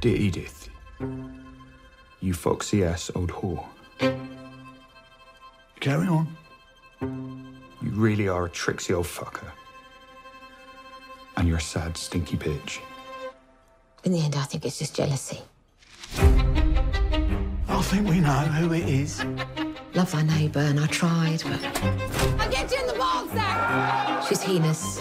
Dear Edith, you foxy ass old whore. Carry on. You really are a tricksy old fucker. And you're a sad, stinky bitch. In the end, I think it's just jealousy. I think we know who it is. Love thy neighbour, and I tried, but I'll get you in the balls there! she's heinous.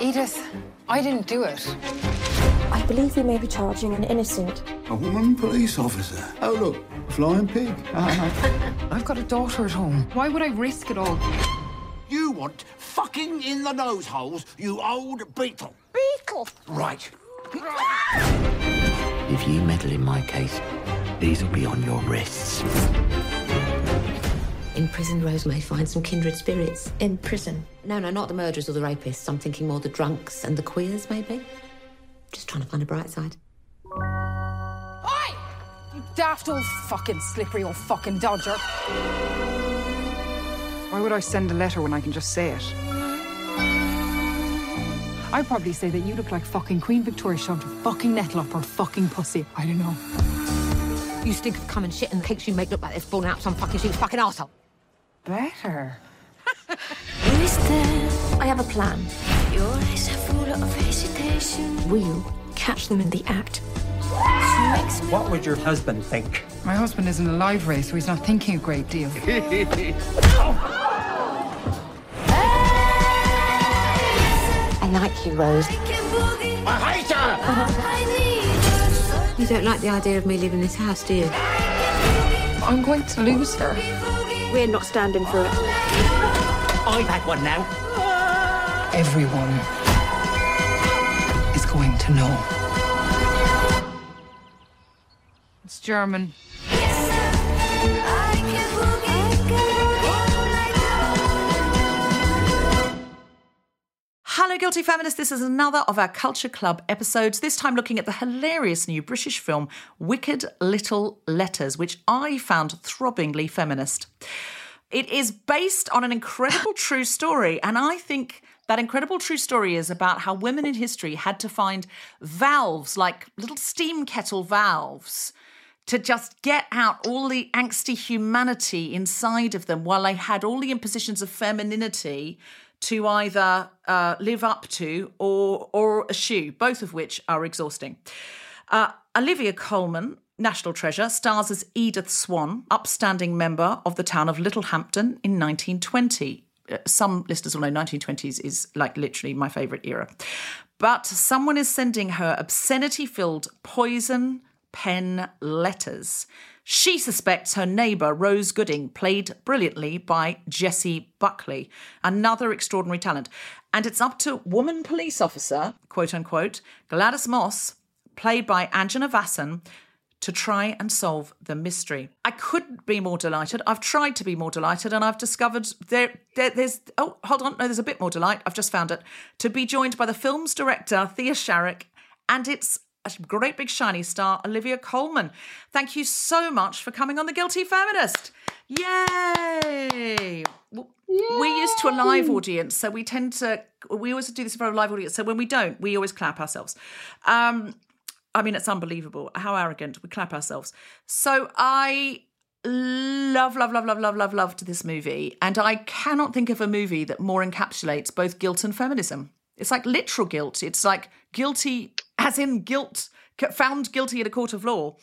Edith, I didn't do it. I believe we may be charging an innocent. A woman police officer. Oh, look, a flying pig. Uh-huh. I've got a daughter at home. Why would I risk it all? You want fucking in the nose holes, you old beetle. Beetle! Right. If you meddle in my case, these will be on your wrists. In prison, Rose may find some kindred spirits. In prison. No, no, not the murderers or the rapists. I'm thinking more the drunks and the queers, maybe. Just trying to find a bright side. Oi! You daft old fucking slippery old fucking dodger. Why would I send a letter when I can just say it? I'd probably say that you look like fucking Queen Victoria shoved a fucking nettle up her fucking pussy. I don't know. You stink of cum and shit and the cakes you make look like they're falling out some fucking sheep's fucking arsehole. Better. I have a plan. We'll catch them in the act. What would your husband think? My husband isn't alive, Ray, so he's not thinking a great deal. I like you, Rose. I hate her! You don't like the idea of me leaving this house, do you? I'm going to lose her. We're not standing for it. I've had one now. Everyone is going to know. It's German. Hello, Guilty Feminists. This is another of our Culture Club episodes, this time looking at the hilarious new British film Wicked Little Letters, which I found throbbingly feminist. It is based on an incredible true story, and I think that incredible true story is about how women in history had to find valves, like little steam kettle valves, to just get out all the angsty humanity inside of them while they had all the impositions of femininity to either uh, live up to or or eschew, both of which are exhausting. Uh, Olivia Colman, national treasure, stars as Edith Swan, upstanding member of the town of Littlehampton in 1920. Uh, Some listeners will know 1920s is like literally my favourite era. But someone is sending her obscenity filled poison pen letters. She suspects her neighbour, Rose Gooding, played brilliantly by Jessie Buckley, another extraordinary talent. And it's up to woman police officer, quote unquote, Gladys Moss, played by Anjana Vasan, to try and solve the mystery. I couldn't be more delighted. I've tried to be more delighted, and I've discovered there, there there's oh hold on, no, there's a bit more delight. I've just found it to be joined by the film's director Thea Sharrock and it's a great big shiny star, Olivia Colman. Thank you so much for coming on The Guilty Feminist. Yay! We're used to a live audience, so we tend to, we always do this for a live audience. So when we don't, we always clap ourselves. Um, I mean, it's unbelievable how arrogant we clap ourselves. So I love, love, love, love, love, love, loved this movie. And I cannot think of a movie that more encapsulates both guilt and feminism. It's like literal guilt. It's like guilty, as in guilt, found guilty in a court of law.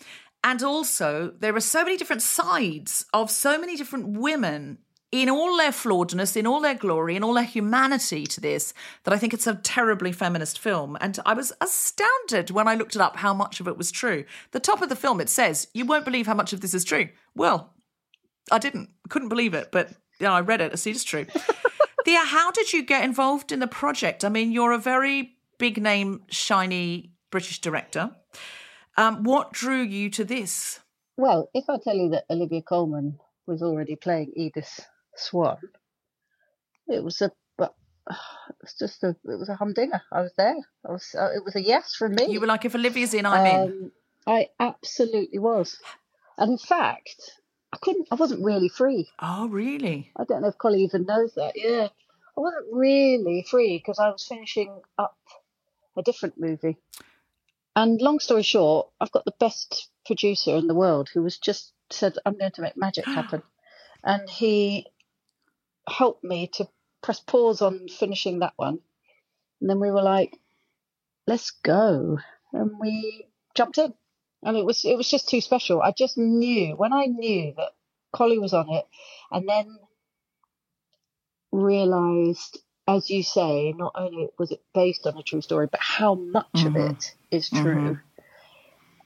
And also, there are so many different sides of so many different women in all their flawedness, in all their glory, in all their humanity to this, that I think it's a terribly feminist film. And I was astounded when I looked it up how much of it was true. The top of the film, it says, You won't believe how much of this is true. Well, I didn't, couldn't believe it, but you know, I read it, I see it's true. Thea, how did you get involved in the project? I mean, you're a very big name, shiny British director. Um, what drew you to this? Well, if I tell you that Olivia Colman was already playing Edith Swan, it was a but it's just a it was a humdinger. I was there. I was. Uh, it was a yes from me. You were like, if Olivia's in, I'm um, in. I absolutely was, and in fact, I couldn't. I wasn't really free. Oh, really? I don't know if Collie even knows that. Yeah, I wasn't really free because I was finishing up a different movie. And long story short, I've got the best producer in the world who was just said, I'm going to make magic happen. and he helped me to press pause on finishing that one. And then we were like, let's go. And we jumped in. And it was it was just too special. I just knew when I knew that Collie was on it and then realized as you say, not only was it based on a true story, but how much mm-hmm. of it is true. Mm-hmm.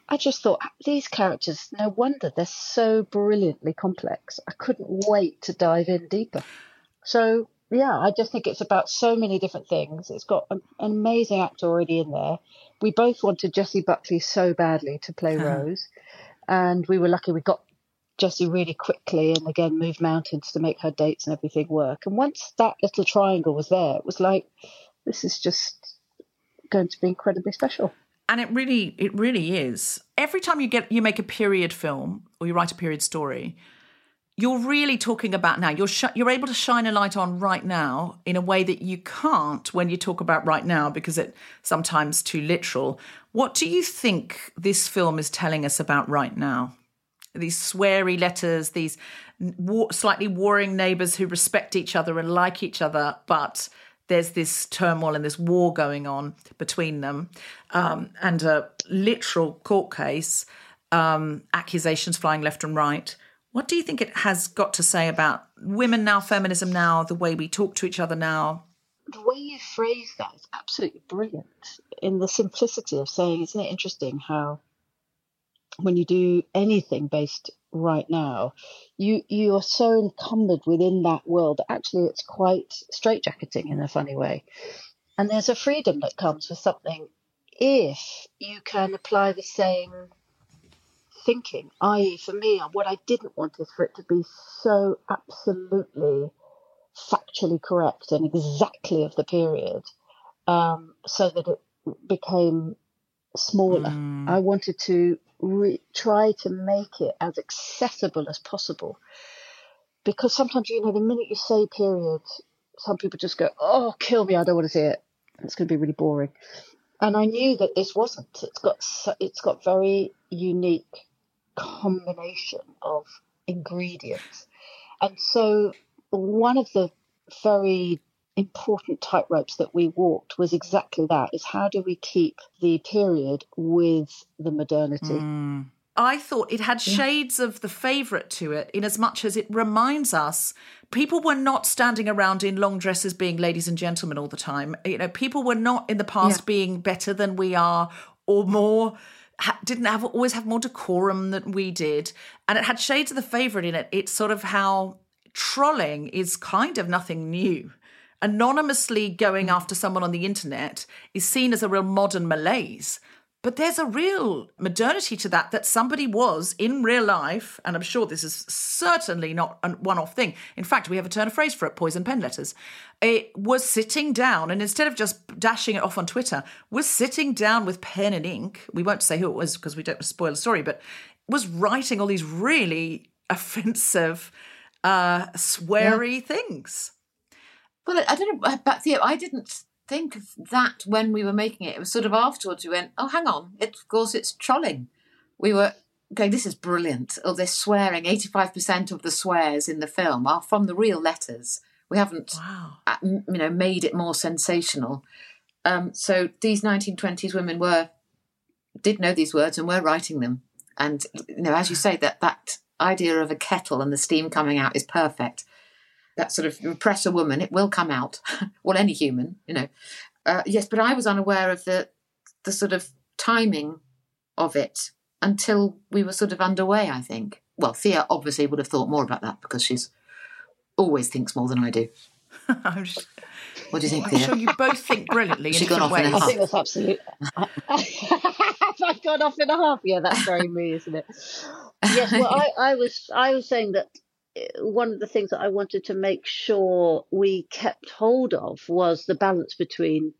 I just thought these characters, no wonder they're so brilliantly complex. I couldn't wait to dive in deeper. So, yeah, I just think it's about so many different things. It's got an, amazing actor already in there. We both wanted Jessie Buckley so badly to play Rose, and we were lucky we got Jessie really quickly and again moved mountains to make her dates and everything work. And once that little triangle was there, it was like, this is just going to be incredibly special. And it really, it really is. Every time you get, you make a period film or you write a period story, you're really talking about now. You're sh- you're able to shine a light on right now in a way that you can't when you talk about right now because it sometimes too literal. What do you think this film is telling us about right now? these sweary letters, these war- slightly warring neighbours who respect each other and like each other, but there's this turmoil and this war going on between them, um, and a literal court case, um, accusations flying left and right. What do you think it has got to say about women now, feminism now, the way we talk to each other now? The way you phrase that is absolutely brilliant in the simplicity of saying, isn't it interesting how when you do anything based right now, you you are so encumbered within that world that actually it's quite straitjacketing in a funny way. And there's a freedom that comes with something if you can apply the same thinking. I.e., for me, what I didn't want is for it to be so absolutely factually correct and exactly of the period, um, so that it became smaller. Mm. I wanted to re- try to make it as accessible as possible. Because sometimes, you know, the minute you say period, some people just go, oh, kill me, I don't want to see it. It's going to be really boring. And I knew that this wasn't. It's got it's got very unique combination of ingredients. And so one of the very important tightropes that we walked was exactly that is how do we keep the period with the modernity mm. I thought it had shades of the favourite to it, in as much as it reminds us people were not standing around in long dresses being ladies and gentlemen all the time. You know, people were not in the past yeah. being better than we are or more didn't have always have more decorum than we did, and it had shades of the favourite in it. It's sort of how trolling is kind of nothing new anonymously going mm. after someone on the internet is seen as a real modern malaise. But there's a real modernity to that, that somebody was in real life, and I'm sure this is certainly not a one off thing. In fact, we have a turn of phrase for it poison pen letters. It was sitting down, and instead of just dashing it off on Twitter, was sitting down with pen and ink. We won't say who it was because we don't want to spoil the story, but was writing all these really offensive, uh, sweary yeah. things. Well, I don't know, but Thea, I didn't think of that when we were making it. It was sort of afterwards we went, oh, hang on, it, of course it's trolling. We were going, this is brilliant. Oh, they're swearing. 85% of the swears in the film are from the real letters. We haven't, wow. Uh, you know, made it more sensational. Um, so these 1920s women were, did know these words and were writing them. And, you know, as you say, that, that idea of a kettle and the steam coming out is perfect that sort of repress a woman, it will come out. well, any human, you know. Uh, yes, but I was unaware of the the sort of timing of it until we were sort of underway. I think. Well, Thea obviously would have thought more about that because she's always thinks more than I do. just, what do you think, Thea? I'm sure you both think brilliantly. she gone off ways. in a half. I think that's absolutely. I've gone off in a half. Yeah, that's very me, isn't it? Yes. Well, I, I was I was saying that one of the things that I wanted to make sure we kept hold of was the balance between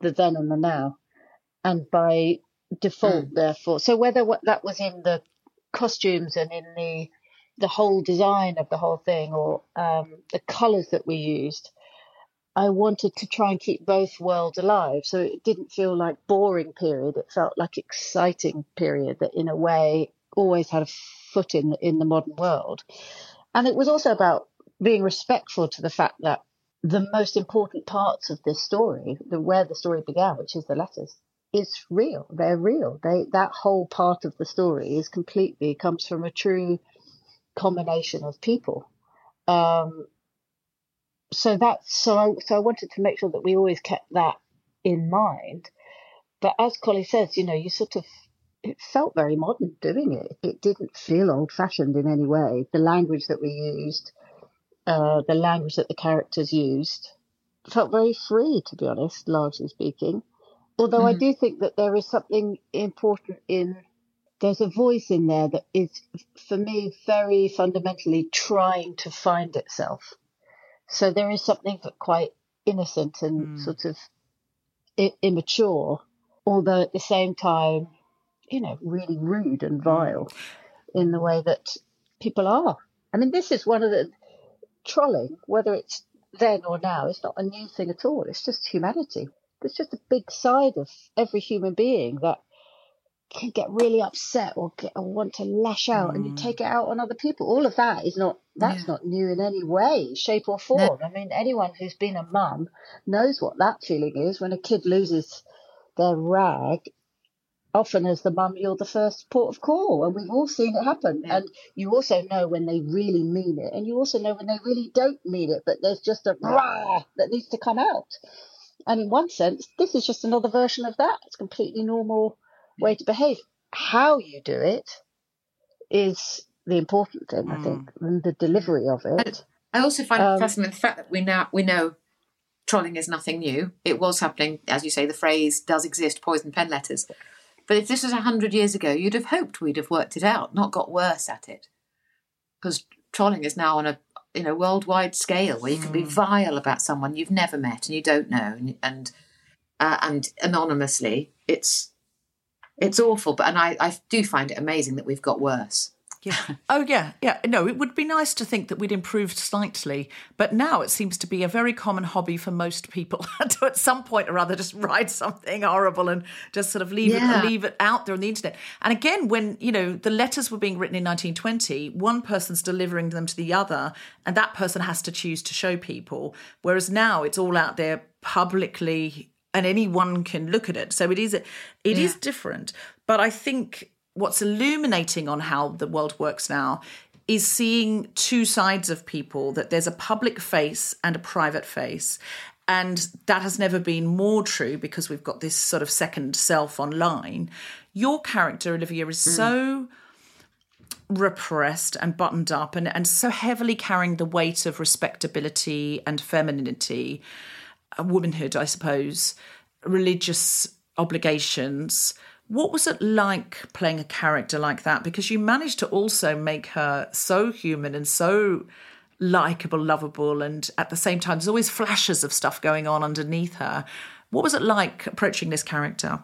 the then and the now. And by default, mm. therefore, so whether what that was in the costumes and in the the whole design of the whole thing or um, the colors that we used, I wanted to try and keep both worlds alive. So it didn't feel like boring period. It felt like exciting period that in a way always had a foot in in the modern world. And it was also about being respectful to the fact that the most important parts of this story, the where the story began, which is the letters, is real. They're real. They that whole part of the story is completely comes from a true combination of people. Um, so that's so I so I wanted to make sure that we always kept that in mind. But as Collie says, you know, you sort of it felt very modern doing it. It didn't feel old fashioned in any way. The language that we used, uh, the language that the characters used, felt very free, to be honest, largely speaking. Although mm. I do think that there is something important in there's a voice in there that is, for me, very fundamentally trying to find itself. So there is something quite innocent and mm. sort of I- immature, although at the same time you know, really rude and vile in the way that people are. I mean, this is one of the trolling, whether it's then or now, it's not a new thing at all. It's just humanity. There's just a big side of every human being that can get really upset or get or want to lash out mm. and you mm. take it out on other people. All of that is not that's yeah. not new in any way, shape or form. No. I mean, anyone who's been a mum knows what that feeling is when a kid loses their rag often as the mum, you're the first port of call, and we've all seen it happen. Yeah. And you also know when they really mean it, and you also know when they really don't mean it, but there's just a rah that needs to come out. And in one sense, this is just another version of that. It's a completely normal way to behave. How you do it is the important thing, mm. I think, mm. and the delivery of it. I also find um, it fascinating the fact that we now we know trolling is nothing new. It was happening, as you say, the phrase does exist, poison pen letters. But if this was a hundred years ago, you'd have hoped we'd have worked it out, not got worse at it. Because trolling is now on a you know worldwide scale where you can be hmm. vile about someone you've never met and you don't know, and and, uh, and anonymously, it's it's awful. But and I, I do find it amazing that we've got worse. Yeah. Oh, yeah. Yeah. No, it would be nice to think that we'd improved slightly, but now it seems to be a very common hobby for most people to, at some point or other, just write something horrible and just sort of leave yeah. it leave it out there on the internet. And again, when you know the letters were being written in 1920, one person's delivering them to the other, and that person has to choose to show people. Whereas now it's all out there publicly and anyone can look at it. So it is it yeah. is different. But I think what's illuminating on how the world works now is seeing two sides of people that there's a public face and a private face and that has never been more true because we've got this sort of second self online your character olivia is mm. so repressed and buttoned up and, and so heavily carrying the weight of respectability and femininity womanhood i suppose religious obligations What was it like playing a character like that? Because you managed to also make her so human and so likable, lovable, and at the same time, there's always flashes of stuff going on underneath her. What was it like approaching this character?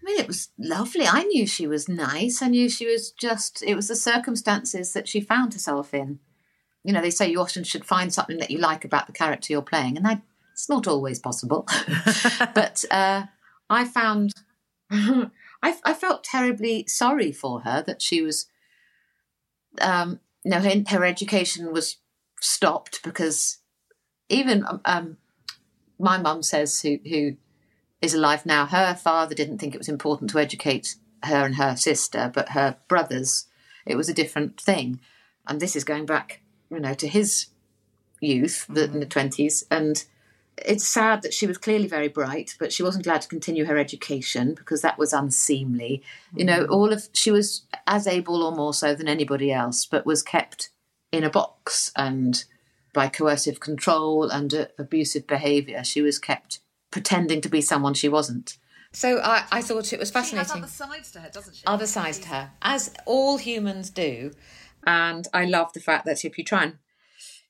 I mean, it was lovely. I knew she was nice. I knew she was just, it was the circumstances that she found herself in. You know, they say you often should find something that you like about the character you're playing, and that, it's not always possible. but uh, I found, I, I, felt terribly sorry for her that she was, um, you know, her, her education was stopped because even um, my mum says, who, who is alive now, her father didn't think it was important to educate her and her sister, but her brothers, it was a different thing. And this is going back, you know, to his youth, the, in the 20s. And it's sad that she was clearly very bright, but she wasn't allowed to continue her education because that was unseemly. You know, all of she was as able or more so than anybody else, but was kept in a box and by coercive control and uh, abusive behaviour, she was kept pretending to be someone she wasn't. So I, I thought it was fascinating. She has other sides to her, doesn't she? Other sides to her, as all humans do. And I love the fact that if you try and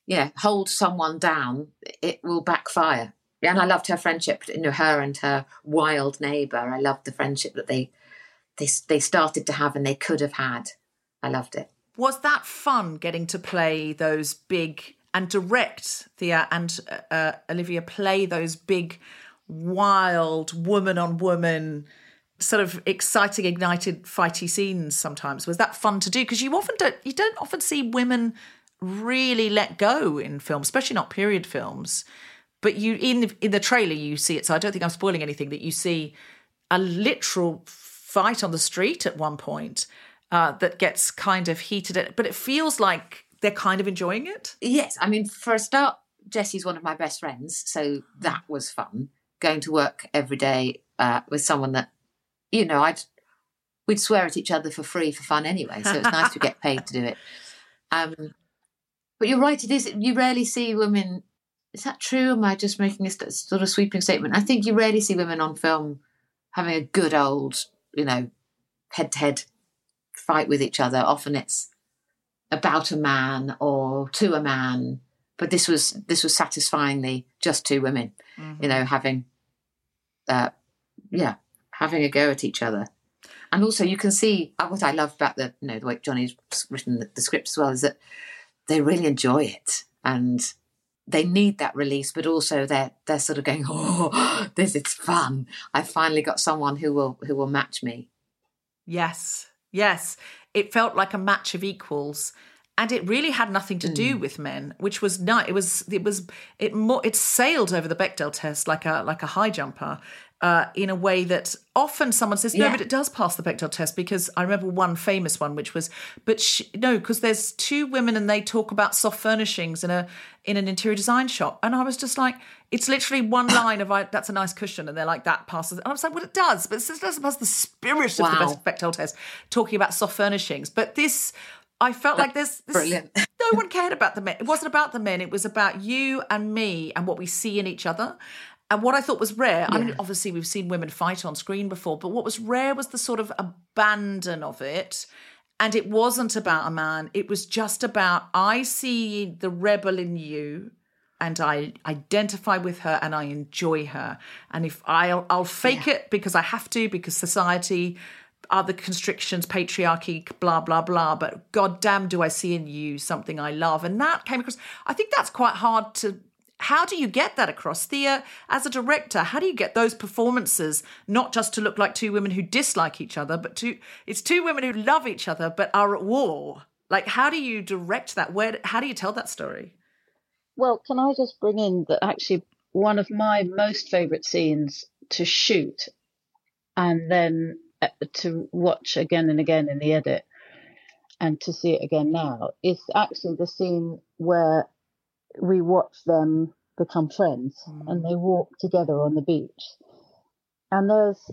yeah hold someone down, it will backfire. And I loved her friendship, you know, her and her wild neighbour. I loved the friendship that they they they started to have and they could have had. I loved it. Was that fun getting to play those big and direct Thea and uh, uh, Olivia play those big, wild woman on woman, sort of exciting, ignited, fighty scenes. Sometimes was that fun to do because you often don't you don't often see women really let go in films, especially not period films. But you in the, in the trailer you see it, so I don't think I'm spoiling anything. That you see a literal fight on the street at one point uh, that gets kind of heated, but it feels like they're kind of enjoying it. Yes, I mean, for a start, Jessie's one of my best friends, so that was fun. Going to work every day uh, with someone that, you know, I'd we'd swear at each other for free for fun anyway, so it's nice to get paid to do it. Um, but you're right; it is. You rarely see women. Is that true? Am I just making st- sort of sweeping statement? I think you rarely see women on film having a good old, you know, head-to-head fight with each other. Often it's about a man or to a man but this was this was satisfyingly just two women mm-hmm. you know having uh yeah having a go at each other and also you can see uh, what i love about the you know the way johnny's written the, the script as well is that they really enjoy it and they need that release but also they're they're sort of going oh this is fun i finally got someone who will who will match me yes yes it felt like a match of equals and it really had nothing to do mm. with men, which was not. It was. It was. It more. It sailed over the Bechdel test like a like a high jumper, uh, in a way that often someone says no, yeah. but it does pass the Bechdel test because I remember one famous one which was, but she, no, because there's two women and they talk about soft furnishings in a in an interior design shop, and I was just like, it's literally one line of I, that's a nice cushion, and they're like that passes. And I was like, well, it does, but it doesn't pass the spirit wow. of the Bechdel test talking about soft furnishings. But this I felt like this, this brilliant. no one cared about the men. It wasn't about the men. It was about you and me and what we see in each other. And what I thought was rare, yeah. I mean, obviously we've seen women fight on screen before, but what was rare was the sort of abandon of it. And it wasn't about a man. It was just about I see the rebel in you and I identify with her and I enjoy her. And if I'll, I'll fake yeah. it because I have to, because society other constrictions, patriarchy, blah, blah, blah. But goddamn, do I see in you something I love? And that came across. I think that's quite hard to. How do you get that across? Thea, as a director, how do you get those performances not just to look like two women who dislike each other, but to it's two women who love each other but are at war? Like, how do you direct that? Where? How do you tell that story? Well, can I just bring in that actually one of my most favourite scenes to shoot and then uh, to watch again and again in the edit and to see it again now is actually the scene where we watch them become friends mm. and they walk together on the beach. And there's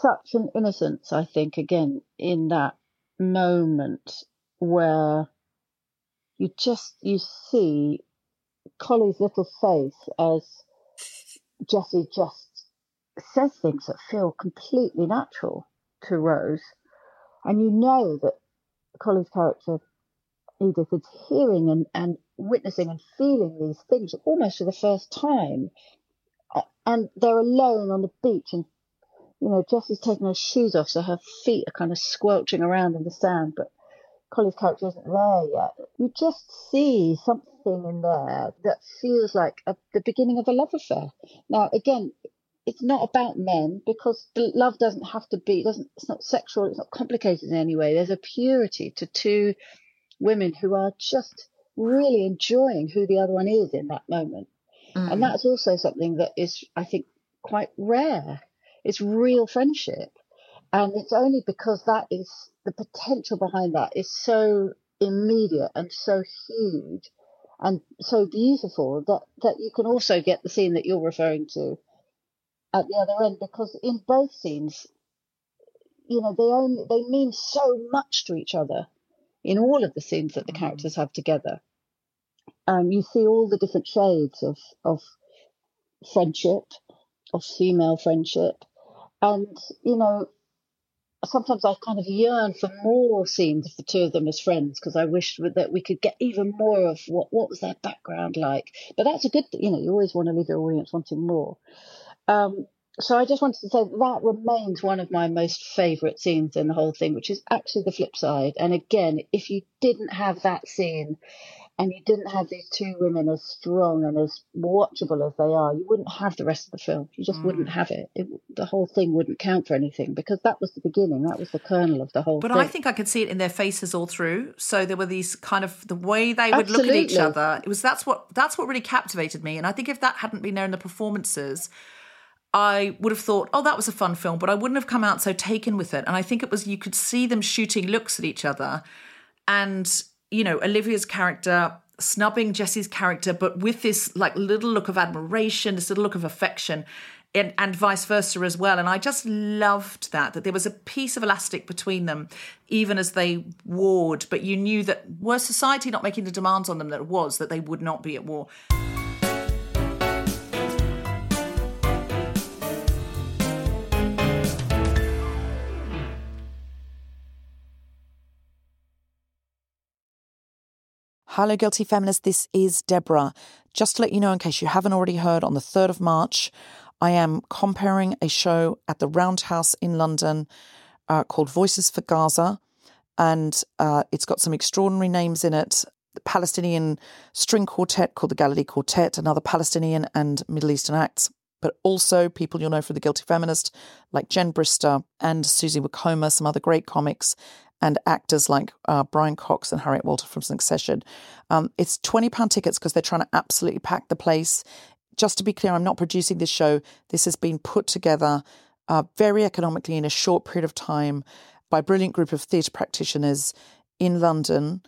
such an innocence, I think, again, in that moment where you just you see Collie's little face as Jessie just says things that feel completely natural to Rose, and you know that Collie's character Edith is hearing and, and witnessing and feeling these things almost for the first time. And they're alone on the beach, and you know Jessie's taking her shoes off, so her feet are kind of squelching around in the sand, but Collie's character isn't there yet. You just see something in there that feels like a, the beginning of a love affair. Now, again, it's not about men because the love doesn't have to be doesn't it's not sexual it's not complicated in any way there's a purity to two women who are just really enjoying who the other one is in that moment. Mm. and that's also something that is i think quite rare. It's real friendship. And it's only because that is the potential behind that is so immediate and so huge and so beautiful that that you can also get the scene that you're referring to at the other end because in both scenes, you know, they only they mean so much to each other in all of the scenes that the mm. characters have together. Um, you see all the different shades of of friendship, of female friendship, and you know, sometimes I kind of yearn for more scenes of the two of them as friends because I wish that we could get even more of what what was their background like. But that's a good, you know, you always want to leave your audience wanting more. Um, so I just wanted to say that, that remains one of my most favourite scenes in the whole thing, which is actually the flip side. And again, if you didn't have that scene and you didn't have these two women as strong and as watchable as they are, you wouldn't have the rest of the film. You just mm. wouldn't have it. it. The whole thing wouldn't count for anything because that was the beginning. That was the kernel of the whole. But thing. I think I could see it in their faces all through. So there were these kind of the way they would Absolutely. look at each other. It was that's what that's what really captivated me. And I think if that hadn't been there in the performances I would have thought, oh, that was a fun film, but I wouldn't have come out so taken with it. And I think it was you could see them shooting looks at each other, and you know Olivia's character snubbing Jessie's character, but with this like little look of admiration, this little look of affection, and, and vice versa as well. And I just loved that that there was a piece of elastic between them, even as they warred. But you knew that were society not making the demands on them that it was, that they would not be at war. Hello, Guilty Feminist. This is Deborah. Just to let you know, in case you haven't already heard, on the 3rd of March, I am compering a show at the Roundhouse in London uh, called Voices for Gaza. And uh, it's got some extraordinary names in it. The Palestinian string quartet called the Galilee Quartet, another Palestinian and Middle Eastern acts, but also people you'll know from The Guilty Feminist, like Jen Brister and Susie Wokoma, some other great comics, and actors like uh, Brian Cox and Harriet Walter from Succession. Um, it's £20 tickets because they're trying to absolutely pack the place. Just to be clear, I'm not producing this show. This has been put together uh, very economically in a short period of time by a brilliant group of theatre practitioners in London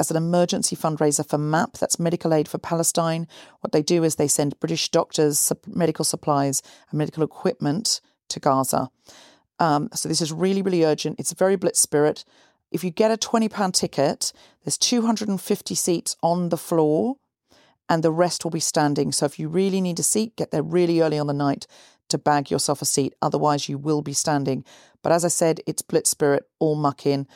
as an emergency fundraiser for MAP, that's Medical Aid for Palestine. What they do is they send British doctors, medical supplies, and medical equipment to Gaza. Um, so this is really, really urgent. It's a very blitz spirit. If you get a £20 ticket, there's 250 seats on the floor and the rest will be standing. So if you really need a seat, get there really early on the night to bag yourself a seat. Otherwise, you will be standing. But as I said, it's blitz spirit, all muck in.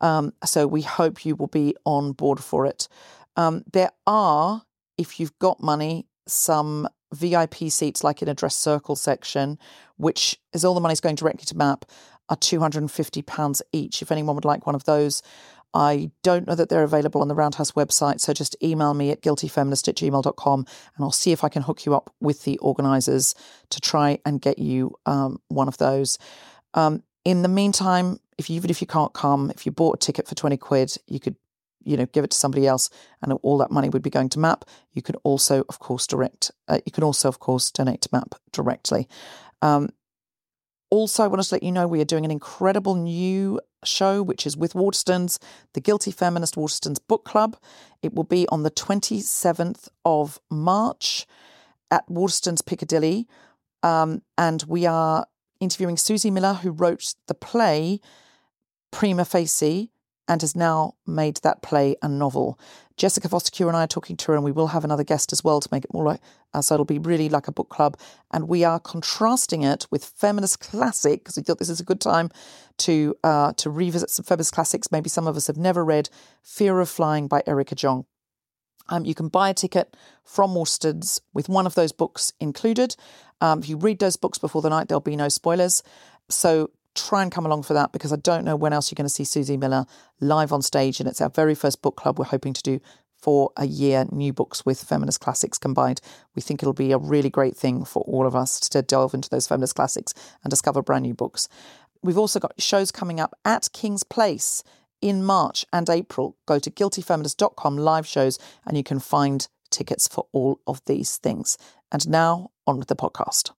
Um, so we hope you will be on board for it. Um, there are, if you've got money, some VIP seats like in a dress circle section, which is all the money's going directly to MAP, are £250 each. If anyone would like one of those, I don't know that they're available on the Roundhouse website, so just email me at guiltyfeminist at gmail.com and I'll see if I can hook you up with the organisers to try and get you um, one of those. Um, in the meantime, if you, even if you can't come, if you bought a ticket for 20 quid, you could you know, give it to somebody else, and all that money would be going to MAP. You can also, of course, direct. Uh, you can also, of course, donate to MAP directly. Um, also, I want to let you know we are doing an incredible new show, which is with Waterstones, the Guilty Feminist Waterstones Book Club. It will be on the 27th of March at Waterstones Piccadilly. Um, and we are interviewing Suzie Miller, who wrote the play Prima Facie, and has now made that play a novel. Jessica Foster and I are talking to her, and we will have another guest as well to make it more like, uh, so it'll be really like a book club. And we are contrasting it with feminist classic because we thought this is a good time to uh, to revisit some feminist classics. Maybe some of us have never read Fear of Flying by Erica Jong. Um, you can buy a ticket from Waterstones with one of those books included. Um, if you read those books before the night, there'll be no spoilers. So try and come along for that because I don't know when else you're going to see Suzie Miller live on stage. And it's our very first book club we're hoping to do for a year, new books with feminist classics combined. We think it'll be a really great thing for all of us to delve into those feminist classics and discover brand new books. We've also got shows coming up at King's Place in March and April. Go to guiltyfeminist.com live shows and you can find tickets for all of these things. And now on with the podcast.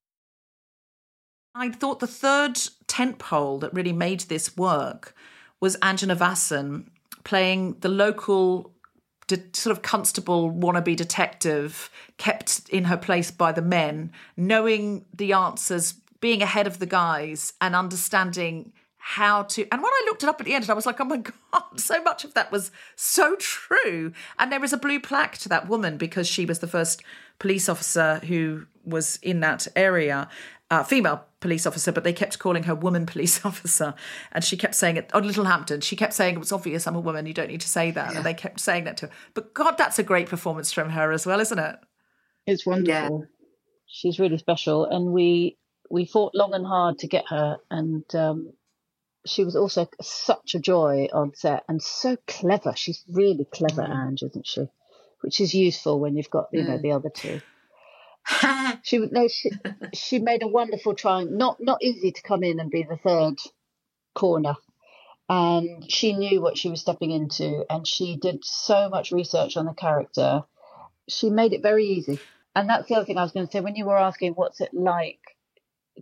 I thought the third tent pole that really made this work was Anjana Vasan playing the local de- sort of constable wannabe detective kept in her place by the men, knowing the answers, being ahead of the guys, and understanding how to. And when I looked it up at the end, I was like, oh my God, so much of that was so true. And there is a blue plaque to that woman because she was the first police officer who was in that area uh, female police officer, but they kept calling her woman police officer. And she kept saying it on Littlehampton. She kept saying it was obvious I'm a woman. You don't need to say that. Yeah. And they kept saying that to her. But God, that's a great performance from her as well, isn't it? It's wonderful. Yeah. She's really special. And we we fought long and hard to get her. And um, she was also such a joy on set and so clever. She's really clever, mm. Ange, isn't she? Which is useful when you've got, you mm. know, the other two. she no, she she made a wonderful trying. Not not easy to come in and be the third corner, and she knew what she was stepping into, and she did so much research on the character. She made it very easy, and that's the other thing I was going to say. When you were asking what's it like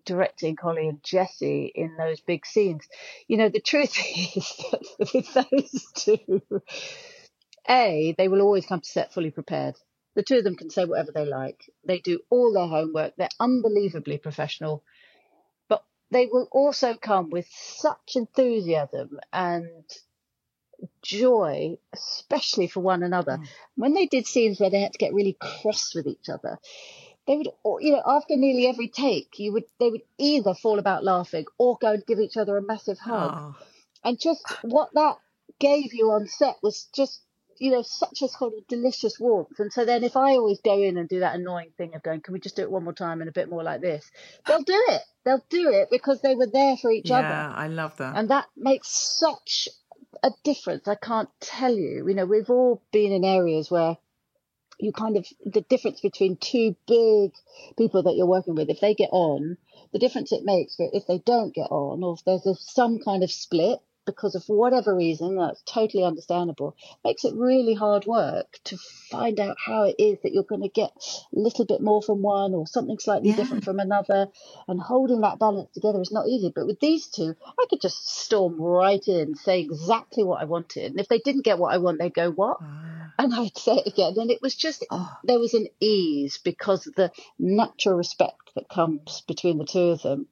directing Collie and Jessie in those big scenes, you know the truth is that with those two, a they will always come to set fully prepared the two of them can say whatever they like. They do all their homework. They're unbelievably professional. But they will also come with such enthusiasm and joy, especially for one another. Mm. When they did scenes where they had to get really cross with each other, they would, you know, after nearly every take, you would, they would either fall about laughing or go and give each other a massive hug. Oh. And just what that gave you on set was just you know, such a sort of delicious warmth. And so then if I always go in and do that annoying thing of going, can we just do it one more time and a bit more like this? They'll do it. They'll do it because they were there for each yeah, other. Yeah, I love that. And that makes such a difference. I can't tell you. You know, we've all been in areas where you kind of, the difference between two big people that you're working with, if they get on, the difference it makes but if they don't get on or if there's a, some kind of split because of whatever reason, that's totally understandable, makes it really hard work to find out how it is that you're going to get a little bit more from one or something slightly yeah. different from another. And holding that balance together is not easy. But with these two, I could just storm right in, say exactly what I wanted. And if they didn't get what I want, they'd go, What? Ah. And I'd say it again. And it was just, oh. there was an ease because of the natural respect that comes between the two of them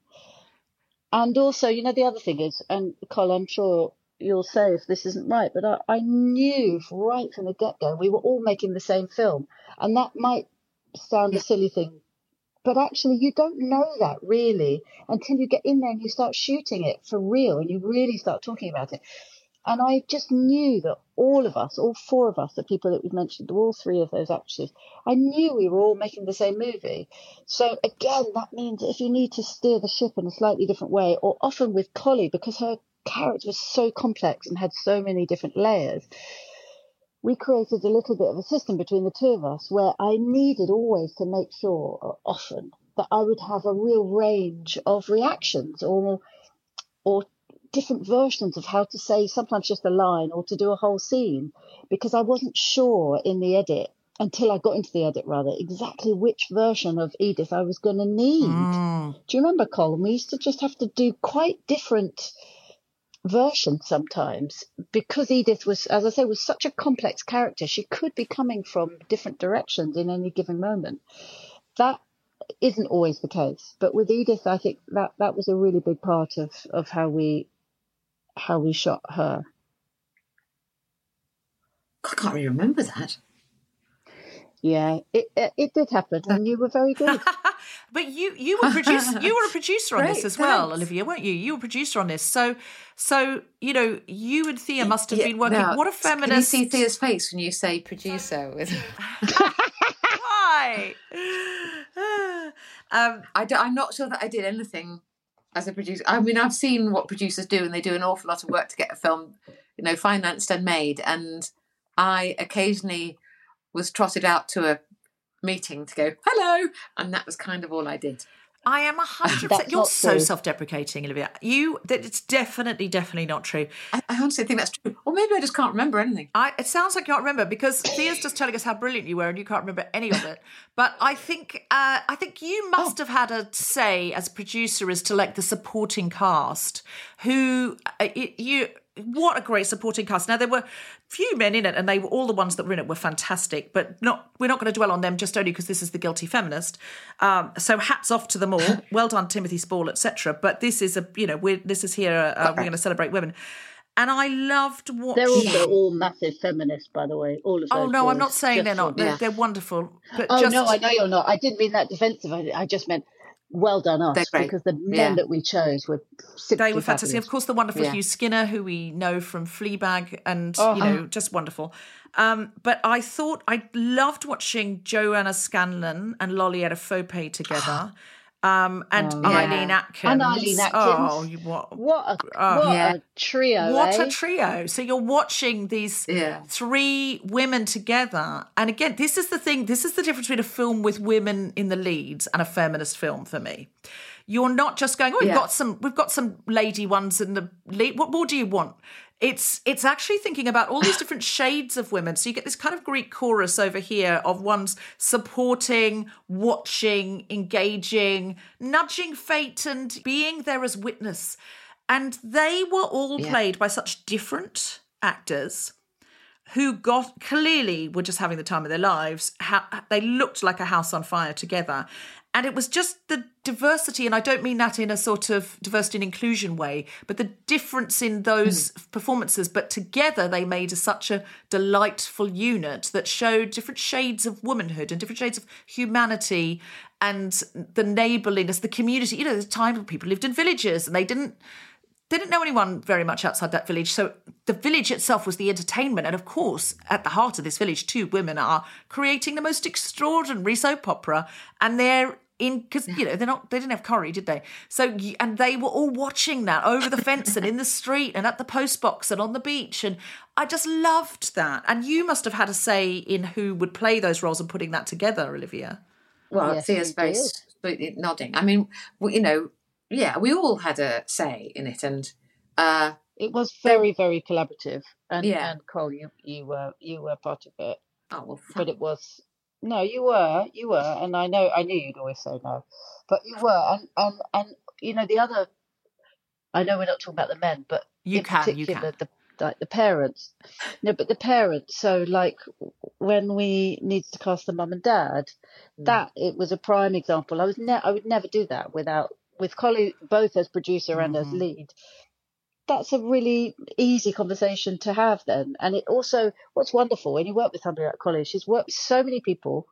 and also, you know, the other thing is, and Col, I'm sure you'll say if this isn't right, but I, I knew right from the get go we were all making the same film. And that might sound a silly thing, but actually, you don't know that really until you get in there and you start shooting it for real and you really start talking about it. And I just knew that all of us, all four of us, the people that we've mentioned, all three of those actors, I knew we were all making the same movie. So again, that means if you need to steer the ship in a slightly different way, or often with Collie, because her character was so complex and had so many different layers, we created a little bit of a system between the two of us where I needed always to make sure, often, that I would have a real range of reactions or or different versions of how to say sometimes just a line or to do a whole scene because I wasn't sure in the edit until I got into the edit rather exactly which version of Edith I was going to need. Mm. Do you remember, Colin? We used to just have to do quite different versions sometimes because Edith was, as I say, was such a complex character. She could be coming from different directions in any given moment. That isn't always the case, but with Edith, I think that that was a really big part of of how we how we shot her. I can't really remember that. Yeah, it it, it did happen, and you were very good. But you you were producer you were a producer on this Great, as well, thanks. Olivia, weren't you? You were a producer on this. So so you know you and Thea must have Yeah, been working. now, what a Can you feminist! see Thea's face when you say producer? With Why? um, I don't, I'm not sure that I did anything as a producer. I mean, I've seen what producers do, and they do an awful lot of work to get a film, you know, financed and made. And I occasionally was trotted out to a meeting to go hello, and that was kind of all I did. I am a hundred percent. You're so true. self-deprecating, Olivia. You that it's definitely, definitely not true. I, I honestly think that's true, or maybe I just can't remember anything. I, it sounds like you can't remember because Thea's just telling us how brilliant you were, and you can't remember any of it. But I think, uh, I think you must have had a say as producer as to like the supporting cast, who uh, you. What a great supporting cast! Now there were few men in it, and they were all the ones that were in it were fantastic. But not we're not going to dwell on them just only because this is the guilty feminist. Um, so hats off to them all. well done, Timothy Spall, etc. But this is a you know we're this is here. Uh, we're going to celebrate women. And I loved watching. They're also all massive feminists, by the way. All of them. Oh those no, I'm not saying just they're not. They're, they're wonderful. But Oh just, no, I know you're not. I didn't mean that defensive. I, I just meant well done us because the men Yeah. that we chose were simply They were fantastic. fabulous. Of course, the wonderful Yeah. Hugh Skinner, who we know from Fleabag, and Oh. you know, just wonderful. Um, but I thought I loved watching Joanna Scanlon and Lolly Adefope together, um, and Oh, yeah. Eileen Atkins. And Eileen Atkins. Oh, what, What a Oh. what Yeah. a trio! what eh? a trio! So you're watching these Yeah. three women together, and again, this is the thing. This is the difference between a film with women in the leads and a feminist film for me. You're not just going, oh, we've Yeah. got some, we've got some lady ones in the lead. What more do you want? It's it's actually thinking about all these different shades of women. So you get this kind of Greek chorus over here of ones supporting, watching, engaging, nudging fate, and being there as witness. And they were all Yeah. played by such different actors who got clearly were just having the time of their lives. How, they looked like a house on fire together. And it was just the diversity, and I don't mean that in a sort of diversity and inclusion way, but the difference in those hmm. performances. But together they made a, such a delightful unit that showed different shades of womanhood and different shades of humanity and the neighbourliness, the community. You know, the time when people lived in villages and they didn't didn't know anyone very much outside that village. So the village itself was the entertainment. And of course, at the heart of this village, two women are creating the most extraordinary soap opera. And they're in, because, you know, they're not, they didn't have curry, did they? So, and they were all watching that over the fence and in the street and at the post box and on the beach. And I just loved that. And you must have had a say in who would play those roles and putting that together, Olivia. Well, Yes, Thea's we very did. sweetly nodding. I mean, you know, yeah, we all had a say in it, and uh, It was very, very collaborative. And Yeah. and Cole, you you were you were part of it, oh well, but it was no, you were you were, and I know I knew you'd always say no, but you were, and and and you know the other. I know we're not talking about the men, but You in can, you particular, can. the like the parents. No, but the parents. So like when we needed to cast the mum and dad, Mm. that it was a prime example. I was ne- I would never do that without with Collie both as producer and Mm-hmm. as lead. That's a really easy conversation to have then. And it also what's wonderful when you work with somebody like Collie, she's worked with so many people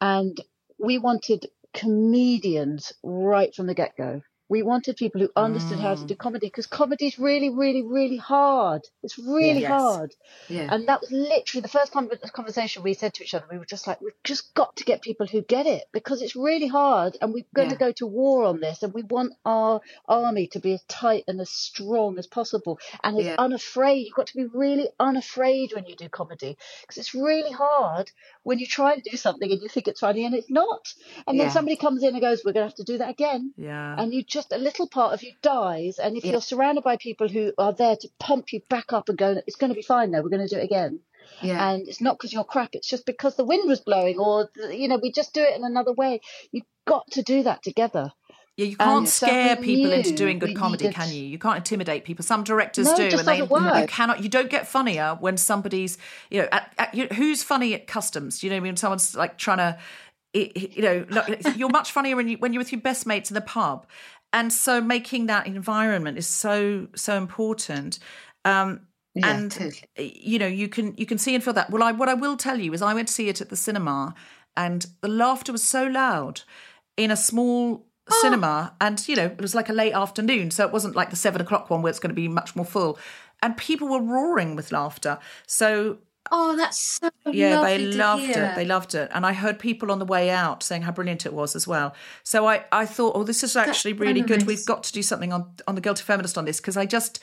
and we wanted comedians right from the get go. We wanted people who understood how to Mm. do comedy because comedy is really, really, really hard. It's really Yes. hard. yeah, And that was literally the first conversation we said to each other. We were just like, we've just got to get people who get it because it's really hard and we're going Yeah. to go to war on this and we want our army to be as tight and as strong as possible and as Yeah. unafraid. You've got to be really unafraid when you do comedy because it's really hard when you try to do something and you think it's funny and it's not. And then somebody comes in and goes, we're going to have to do that again Yeah. and you just a little part of you dies and if Yeah. you're surrounded by people who are there to pump you back up and go it's going to be fine though we're going to do it again yeah, and it's not because you're crap it's just because the wind was blowing or you know we just do it in another way you've got to do that together Yeah, you can't so scare we people into doing good comedy, needed- can you? You can't intimidate people. Some directors No, do, just and they you cannot. You don't get funnier when somebody's you know at, at, you, who's funny at customs. You know, when someone's like trying to. it- You know, you're much funnier when you when you're with your best mates in the pub, and so making that environment is so so important. Um, Yeah, and totally. you know you can you can see and feel that. Well, I what I will tell you is I went to see it at the cinema, and the laughter was so loud in a small Oh. cinema, and you know it was like a late afternoon, so it wasn't like the seven o'clock one where it's going to be much more full, and people were roaring with laughter. So Oh, that's so yeah, they loved hear. it. They loved it, and I heard people on the way out saying how brilliant it was as well. So I, I thought, oh, this is actually really good. We've got to do something on on the Guilty Feminist on this because I just,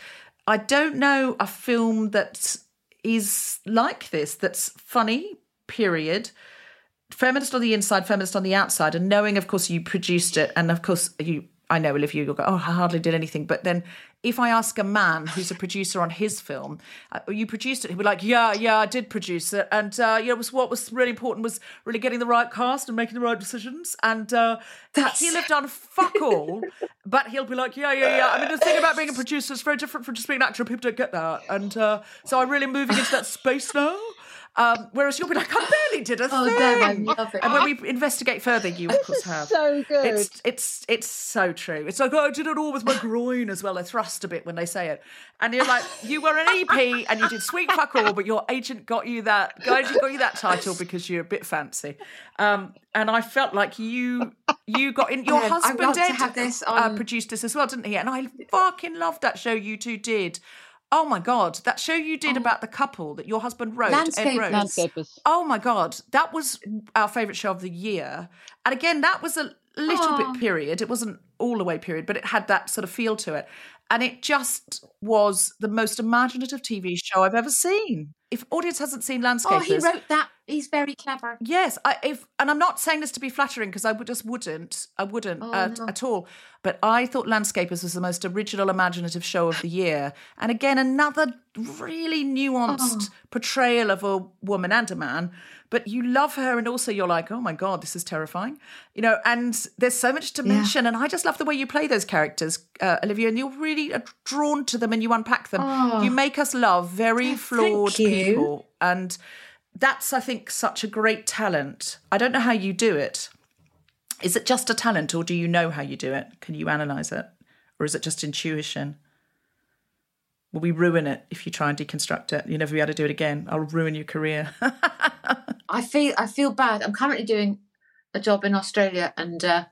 I don't know a film that is like this that's funny. Period. Feminist on the inside, feminist on the outside, and knowing, of course, you produced it, and of course, you. I know, Olivia, you'll go, oh, I hardly did anything. But then if I ask a man who's a producer on his film, uh, you produced it, he'd be like, yeah, yeah, I did produce it. And, uh, you know, it was, what was really important was really getting the right cast and making the right decisions. And uh, he'll have done fuck all, but he'll be like, yeah, yeah, yeah. I mean, the thing about being a producer is very different from just being an actor. People don't get that. And uh, so I'm really moving into that space now. Um, whereas you'll be like, I barely did a Oh, thing. I love it. And when we investigate further, you of course have. so good. It's it's it's so true. It's like oh, I did it all with my groin as well. I thrust a bit when they say it, and you're like, you were an EP and you did sweet fuck all, but your agent got you that guys got you that title because you're a bit fancy. Um, and I felt like you you got in. Your Um, husband Ed have this uh, produced this as well, didn't he? And I fucking loved that show you two did. Oh my god, that show you did oh. about the couple that your husband wrote, Ed Landscapers. wrote. Landscapers. Oh my god, that was our favourite show of the year. And again, that was a little bit period. It wasn't all the way period, but it had that sort of feel to it. And it just was the most imaginative TV show I've ever seen. If audience hasn't seen Landscapers, Oh, he wrote that. He's very clever. Yes, I, if and I'm not saying this to be flattering because I would just wouldn't, I wouldn't Oh, uh, no. at all. But I thought Landscapers was the most original, imaginative show of the year, and again another really nuanced Oh. portrayal of a woman and a man. But you love her, and also you're like, oh my god, this is terrifying, you know. And there's so much dimension, and I just love the way you play those characters, uh, Olivia. And you're really uh, drawn to them, and you unpack them. Oh. You make us love very flawed people, and that's i think such a great talent i don't know how you do it is it just a talent or do you know how you do it can you analyze it or is it just intuition will we ruin it if you try and deconstruct it You'll never be able to do it again i'll ruin your career I feel I feel bad. I'm currently doing a job in Australia, and uh,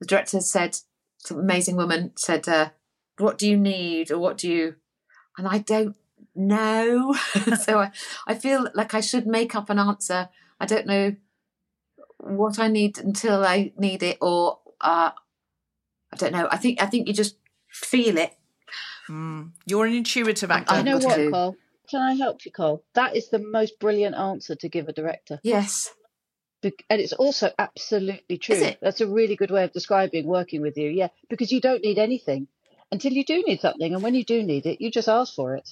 the director said, some amazing woman said, uh, "What do you need, or what do you?" And I don't know, so I, I feel like I should make up an answer. I don't know what I need until I need it, or uh, I don't know. I think I think you just feel it. Mm. you're an intuitive actor I know I've what, to do. Cole. Can I help you, Cole? That is the most brilliant answer to give a director. Yes. And it's also absolutely true. That's a really good way of describing working with you. Yeah, because you don't need anything until you do need something, and when you do need it, you just ask for it.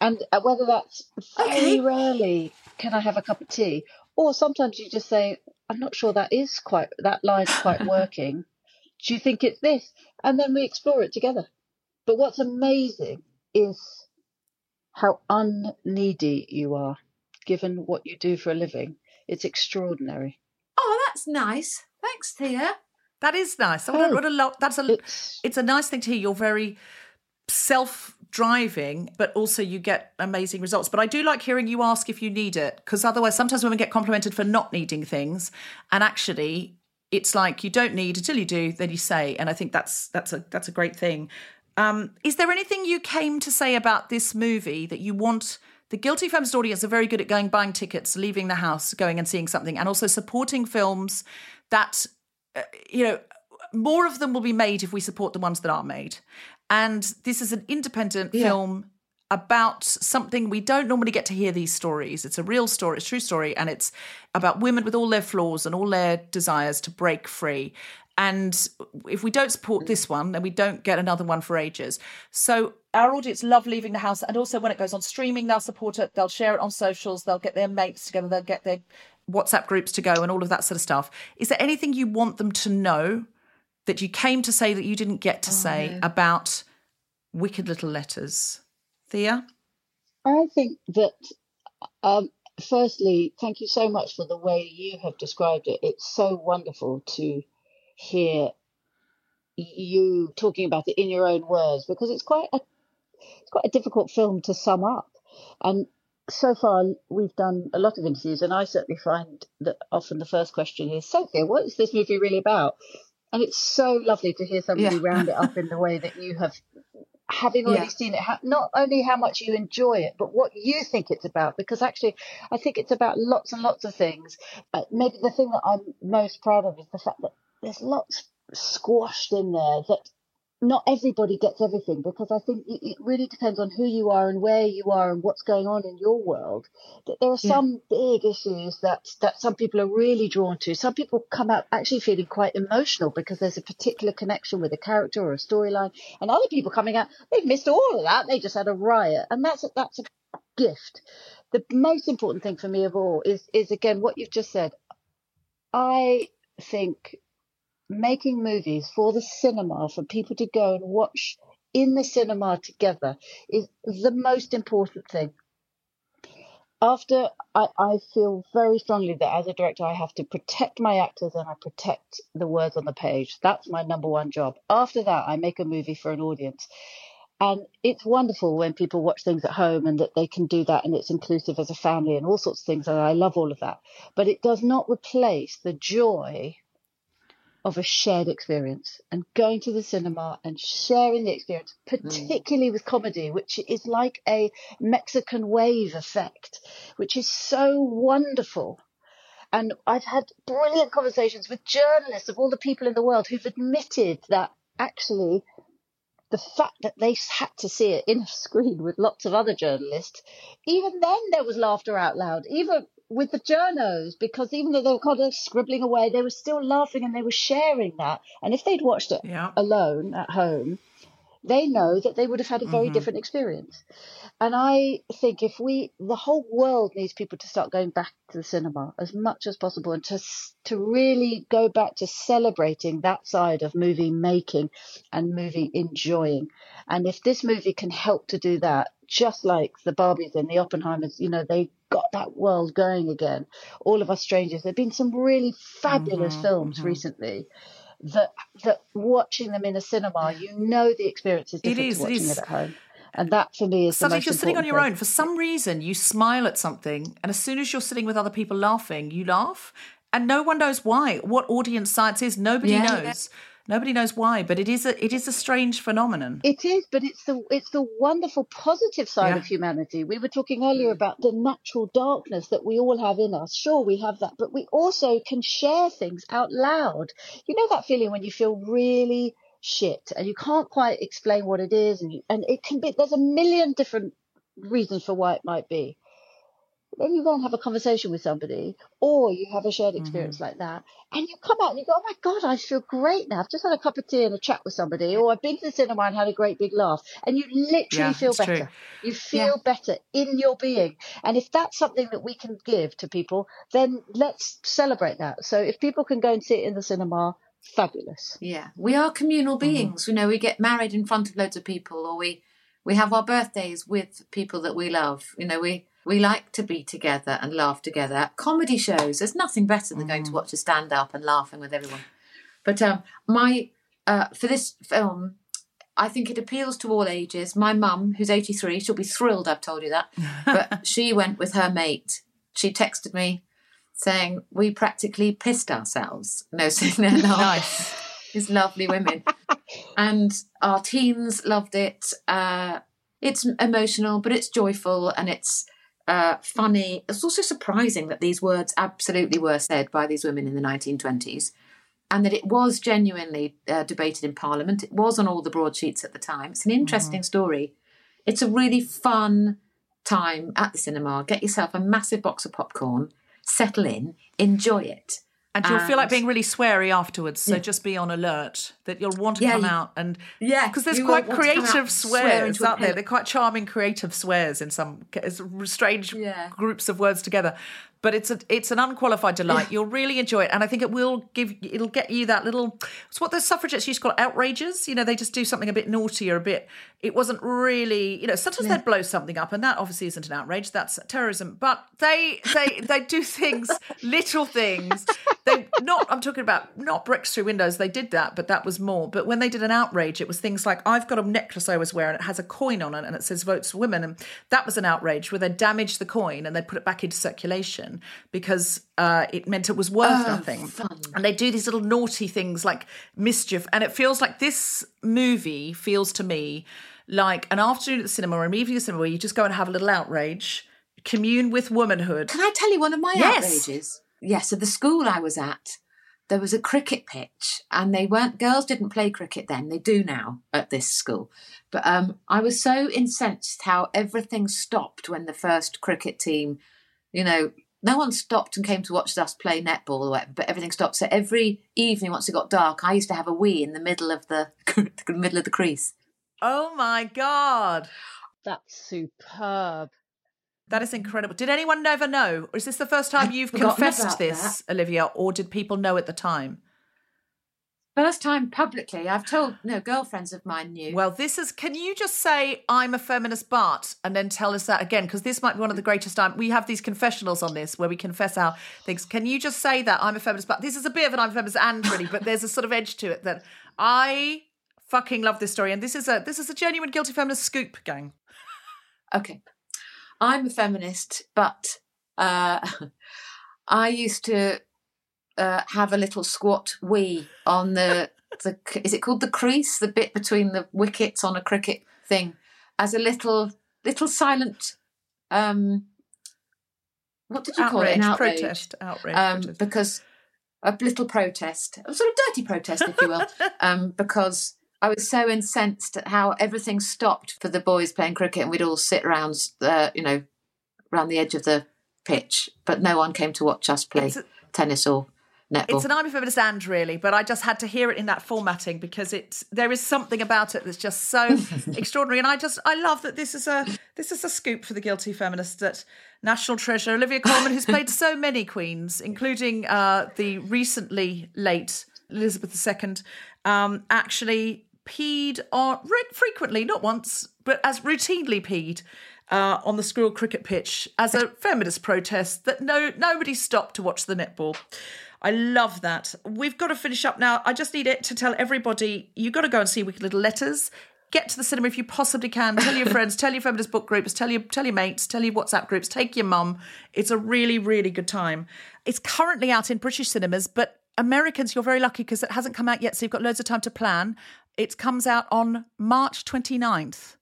And uh, whether that's very Okay. rarely, can I have a cup of tea, or sometimes you just say, I'm not sure that is quite that line's quite working. Do you think it's this? And then we explore it together. But what's amazing is how unneedy you are, given what you do for a living. It's extraordinary. Oh, that's nice. Thanks, Thea. that is nice I would- Oh, would have loved- that's a It's it's a nice thing to hear. You're very self driving, but also you get amazing results. But I do like hearing you ask if you need it, because otherwise, sometimes women get complimented for not needing things, and actually, it's like you don't need until you do, then you say. And I think that's that's a that's a great thing. Um, is there anything you came to say about this movie that you want? The Guilty Feminist audience are very good at going buying tickets, leaving the house, going and seeing something, and also supporting films that uh, you know more of them will be made if we support the ones that are made. And this is an independent Yeah. film about something we don't normally get to hear these stories. It's a real story, it's a true story, and it's about women with all their flaws and all their desires to break free. And if we don't support this one, then we don't get another one for ages. So our audience love leaving the house, and also when it goes on streaming, they'll support it. They'll share it on socials. They'll get their mates together. They'll get their WhatsApp groups to go, and all of that sort of stuff. Is there anything you want them to know that you came to say that you didn't get to say about Wicked Little Letters, Thea? I think that, um, firstly, thank you so much for the way you have described it. It's so wonderful to hear you talking about it in your own words because it's quite a, it's quite a difficult film to sum up. And so far, we've done a lot of interviews, and I certainly find that often the first question is, Sophia, what is this movie really about? And it's so lovely to hear somebody Yeah. round it up in the way that you have, having already Yeah. seen it, not only how much you enjoy it, but what you think it's about. Because actually, I think it's about lots and lots of things. Uh, maybe the thing that I'm most proud of is the fact that there's lots squashed in there that not everybody gets everything because I think it, really depends on who you are and where you are and what's going on in your world. That there are Yeah. some big issues that that some people are really drawn to. Some people come out actually feeling quite emotional because there's a particular connection with a character or a storyline, and other people coming out they've missed all of that. They just had a riot, and that's a, that's a gift. The most important thing for me of all is is again what you've just said. I think making movies for the cinema for people to go and watch in the cinema together is the most important thing. After I, I feel very strongly that as a director I have to protect my actors and I protect the words on the page. That's my number one job. After that I make a movie for an audience. And it's wonderful when people watch things at home and that they can do that and it's inclusive as a family and all sorts of things. And I love all of that. But it does not replace the joy of a shared experience and going to the cinema and sharing the experience, mm. particularly with comedy, which is like a Mexican wave effect, which is so wonderful. And I've had brilliant conversations with journalists of all the people in the world who've admitted that actually the fact that they had to see it in a screen with lots of other journalists, even then there was laughter out loud, even with the journos, because even though they were kind of scribbling away, they were still laughing and they were sharing that. And if they'd watched it Yeah. alone at home, they know that they would have had a very Mhm. different experience. And I think if we, the whole world needs people to start going back to the cinema as much as possible and to to really go back to celebrating that side of movie making and movie enjoying. And if this movie can help to do that, just like the Barbies and the Oppenheimers, you know, they got that world going again. All of Us Strangers. There've been some really fabulous Mhm, films mhm. recently that that watching them in a cinema, you know the experience is different is, to it watching is. it at home. And that for me is the Suddenly, if you're sitting on your thing. own, for some reason, you smile at something, and as soon as you're sitting with other people laughing, you laugh, and no one knows why. What audience science is, nobody Yeah. knows. Nobody knows why, but it is a it is a strange phenomenon. It is, but it's the it's the wonderful positive side Yeah. of humanity. We were talking earlier about the natural darkness that we all have in us. Sure, we have that, but we also can share things out loud. You know that feeling when you feel really shit and you can't quite explain what it is, and you, and it can be. There's a million different reasons for why it might be. Then you go and have a conversation with somebody, or you have a shared experience Mm-hmm. like that, and you come out and you go, "Oh my god, I feel great now! I've just had a cup of tea and a chat with somebody, or I've been to the cinema and had a great big laugh," and you literally Yeah, feel better. true. You feel better in your being, and if that's something that we can give to people, then let's celebrate that. So if people can go and see it in the cinema, fabulous. Yeah, we are communal Mm-hmm. beings. You know, we get married in front of loads of people, or we we have our birthdays with people that we love. You know, we we like to be together and laugh together. Comedy shows. There's nothing better than Mm. going to watch a stand up and laughing with everyone. But um, my uh, for this film, I think it appeals to all ages. My mum, who's 83, she'll be thrilled I've told you that. But she went with her mate. She texted me saying we practically pissed ourselves. No, so no, no. Nice. These lovely women. and our teens loved it. Uh, it's emotional, but it's joyful and it's uh, funny. It's also surprising that these words absolutely were said by these women in the 1920s and that it was genuinely uh, debated in Parliament. It was on all the broadsheets at the time. It's an interesting story. It's a really fun time at the cinema. Get yourself a massive box of popcorn, settle in, enjoy it. And you'll feel like being really sweary afterwards. So Yeah. just be on alert that you'll want to Yeah, come you- out and Yeah, because there's quite won't want to come out creative and swear swears out there. They're quite charming, creative swears in some strange Yeah. groups of words together. But it's a it's an unqualified delight. You'll really enjoy it, and I think it will give it'll get you that little. It's what the suffragettes used to call outrages. You know, they just do something a bit naughty or a bit it wasn't really, you know, sometimes they'd blow something up, and that obviously isn't an outrage. That's terrorism. But they they they do things, little things. They not. I'm talking about not bricks through windows. They did that, but that was more. But when they did an outrage, it was things like I've got a necklace I always wear, and it has a coin on it, and it says "Votes for Women," and that was an outrage where they damaged the coin and they put it back into circulation because uh, it meant it was worth Oh, nothing. fun. And they do these little naughty things like mischief, and it feels like this movie feels to me like an afternoon at the cinema or an evening at the cinema where you just go and have a little outrage, commune with womanhood. Can I tell you one of my Yes. outrages? Yes, so the school I was at, there was a cricket pitch, and they weren't girls didn't play cricket then. They do now at this school. But um, I was so incensed how everything stopped when the first cricket team, you know, no one stopped and came to watch us play netball or whatever, but everything stopped. So every evening, once it got dark, I used to have a wee in the middle of the, the middle of the crease. Oh my god, That's superb. That is incredible! Did anyone ever know, or is this the first time I'd you've confessed this, Olivia, or did people know at the time? First time publicly, I've told no girlfriends of mine knew. Well, this is. Can you just say I'm a feminist, but and then tell us that again? Because this might be one of the greatest time. We have these confessionals on this where we confess our things. Can you just say that I'm a feminist, but this is a bit of an I'm a feminist and really, but there's a sort of edge to it that I fucking love this story, and this is a this is a genuine guilty feminist scoop, gang. Okay. I'm a feminist, but uh, I used to uh, have a little squat wee on the, the, is it called the crease? The bit between the wickets on a cricket thing as a little, little silent, um, what did you call it? An Outrage, outrage. protest, outrage, Um, protest. because a little protest, a sort of dirty protest, if you will, um, because I was so incensed at how everything stopped for the boys playing cricket, and we'd all sit around, uh, you know, around the edge of the pitch, but no one came to watch us play a- tennis or netball. It's an I'm a feminist and really, but I just had to hear it in that formatting because it's there is something about it that's just so extraordinary. And I just I love that this is a this is a scoop for the guilty feminist that national treasure Olivia Colman, who's played so many queens, including uh, the recently late Elizabeth II, um, actually peed on re- frequently, not once, but as routinely peed. Uh, on the school cricket pitch as a feminist protest that no nobody stopped to watch the netball. I love that. We've got to finish up now. I just need it to tell everybody you've got to go and see Wicked Little Letters. Get to the cinema if you possibly can. Tell your friends, tell your feminist book groups, tell your tell your mates, tell your WhatsApp groups, take your mum. It's a really, really good time. It's currently out in British cinemas, but Americans, you're very lucky because it hasn't come out yet, so you've got loads of time to plan. It comes out on March 29th.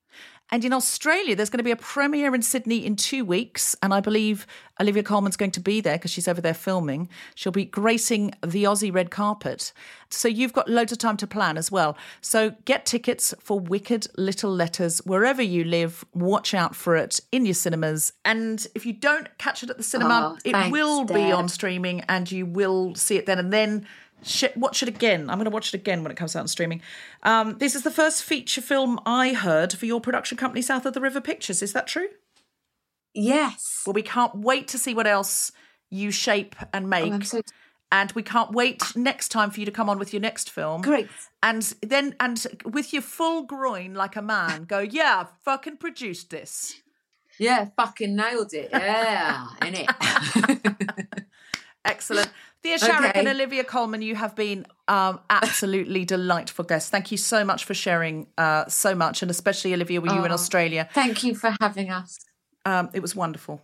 And in Australia, there's going to be a premiere in Sydney in two weeks. And I believe Olivia Colman's going to be there because she's over there filming. She'll be gracing the Aussie red carpet. So you've got loads of time to plan as well. So get tickets for Wicked Little Letters wherever you live. Watch out for it in your cinemas. And if you don't catch it at the cinema, Oh, it thanks, will be on streaming and you will see it then. And then sh- watch it again. I'm going to watch it again when it comes out on streaming. Um, this is the first feature film I heard for your production company, South of the River Pictures. Is that true? yes. Well, we can't wait to see what else you shape and make. Oh, I'm so and we can't wait next time for you to come on with your next film. Great. And then, and with your full groin like a man, go, yeah, I fucking produced this. yeah, fucking nailed it. Yeah, in it. Excellent. Thea Sharrock Okay. and Olivia Colman, you have been um, absolutely delightful guests. Thank you so much for sharing uh, so much, and especially Olivia, with you in Oh. Australia. Thank you for having us. Um, it was wonderful.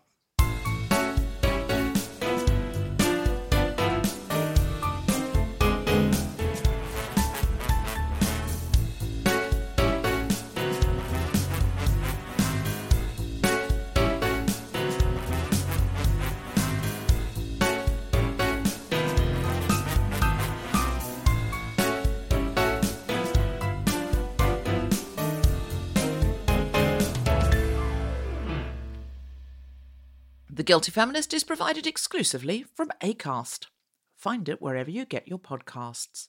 The Guilty Feminist is provided exclusively from ACAST. Find it wherever you get your podcasts.